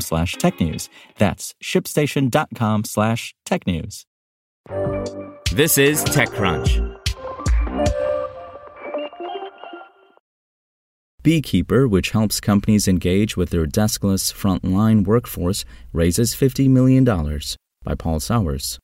slash technews. That's shipstation.com slash technews. This is TechCrunch. Beekeeper, which helps companies engage with their deskless frontline workforce, raises $50 million by Paul Sawers.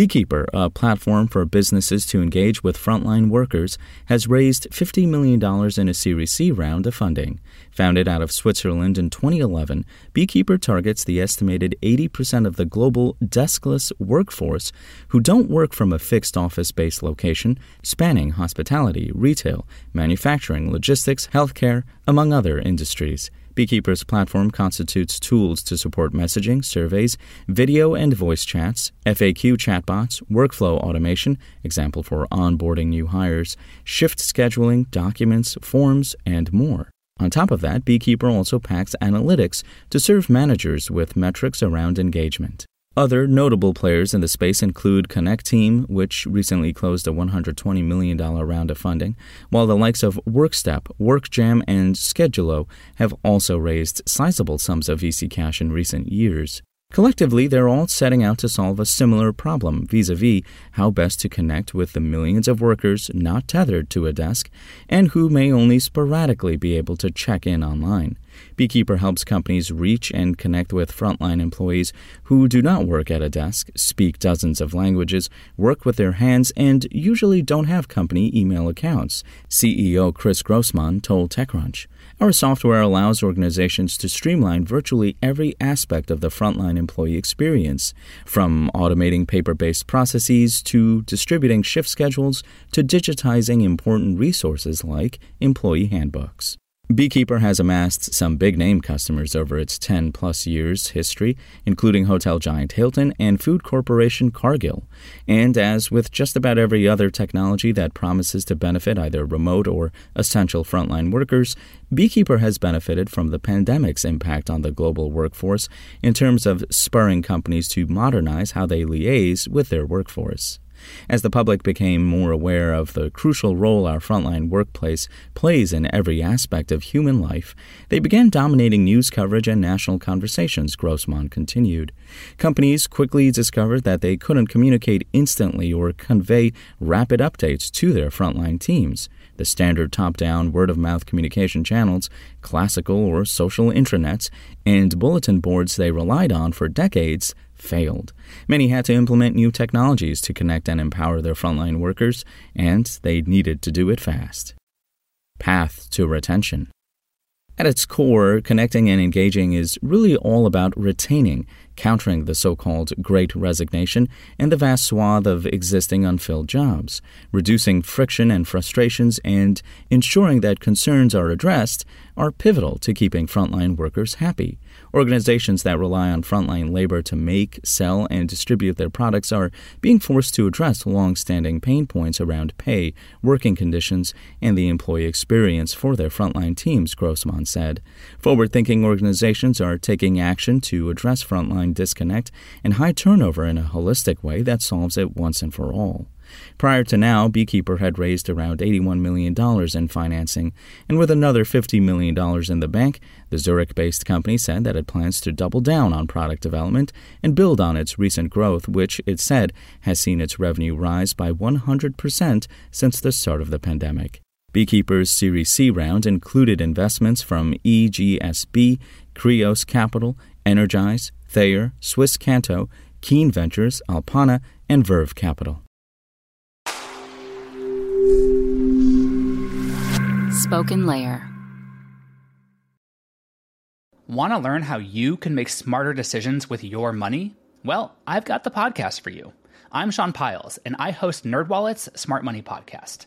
Beekeeper, a platform for businesses to engage with frontline workers, has raised $50 million in a Series C round of funding. Founded out of Switzerland in 2011, Beekeeper targets the estimated 80% of the global deskless workforce who don't work from a fixed office based location, spanning hospitality, retail, manufacturing, logistics, healthcare, among other industries. Beekeeper's platform constitutes tools to support messaging, surveys, video and voice chats, FAQ chatbots, workflow automation, example for onboarding new hires, shift scheduling, documents, forms, and more. On top of that, Beekeeper also packs analytics to serve managers with metrics around engagement. Other notable players in the space include Connecteam, which recently closed a $120 million round of funding, while the likes of Workstep, WorkJam, and Skedulo have also raised sizable sums of VC cash in recent years. Collectively, they're all setting out to solve a similar problem vis a vis how best to connect with the millions of workers not tethered to a desk and who may only sporadically be able to check in online. Beekeeper helps companies reach and connect with frontline employees who do not work at a desk, speak dozens of languages, work with their hands, and usually don't have company email accounts, CEO Chris Grossmann told TechCrunch. Our software allows organizations to streamline virtually every aspect of the frontline employee experience, from automating paper based processes to distributing shift schedules to digitizing important resources like employee handbooks. Beekeeper has amassed some big name customers over its 10 plus years history, including hotel giant Hilton and food corporation Cargill. And as with just about every other technology that promises to benefit either remote or essential frontline workers, Beekeeper has benefited from the pandemic's impact on the global workforce in terms of spurring companies to modernize how they liaise with their workforce. As the public became more aware of the crucial role our frontline workplace plays in every aspect of human life, they began dominating news coverage and national conversations, Grossmann continued. Companies quickly discovered that they couldn't communicate instantly or convey rapid updates to their frontline teams. The standard top down word of mouth communication channels, classical or social intranets, and bulletin boards they relied on for decades failed. Many had to implement new technologies to connect and empower their frontline workers, and they needed to do it fast. Path to retention. At its core, connecting and engaging is really all about retaining, countering the so called great resignation and the vast swath of existing unfilled jobs, reducing friction and frustrations, and ensuring that concerns are addressed are pivotal to keeping frontline workers happy. Organizations that rely on frontline labor to make, sell, and distribute their products are being forced to address long standing pain points around pay, working conditions, and the employee experience for their frontline teams, Grossmann said. Forward thinking organizations are taking action to address frontline disconnect and high turnover in a holistic way that solves it once and for all. Prior to now, Beekeeper had raised around $81 million in financing, and with another $50 million in the bank, the Zurich based company said that it plans to double down on product development and build on its recent growth, which it said has seen its revenue rise by 100% since the start of the pandemic. Beekeeper's Series C round included investments from EGSB, Kreos Capital, Energize, Thayer, Swisscanto, Keen Ventures, Alpana, and Verve Capital. SpokenLayer. Want to learn how you can make smarter decisions with your money? Well, I've got the podcast for you. I'm Sean Pyles, and I host NerdWallet's Smart Money Podcast.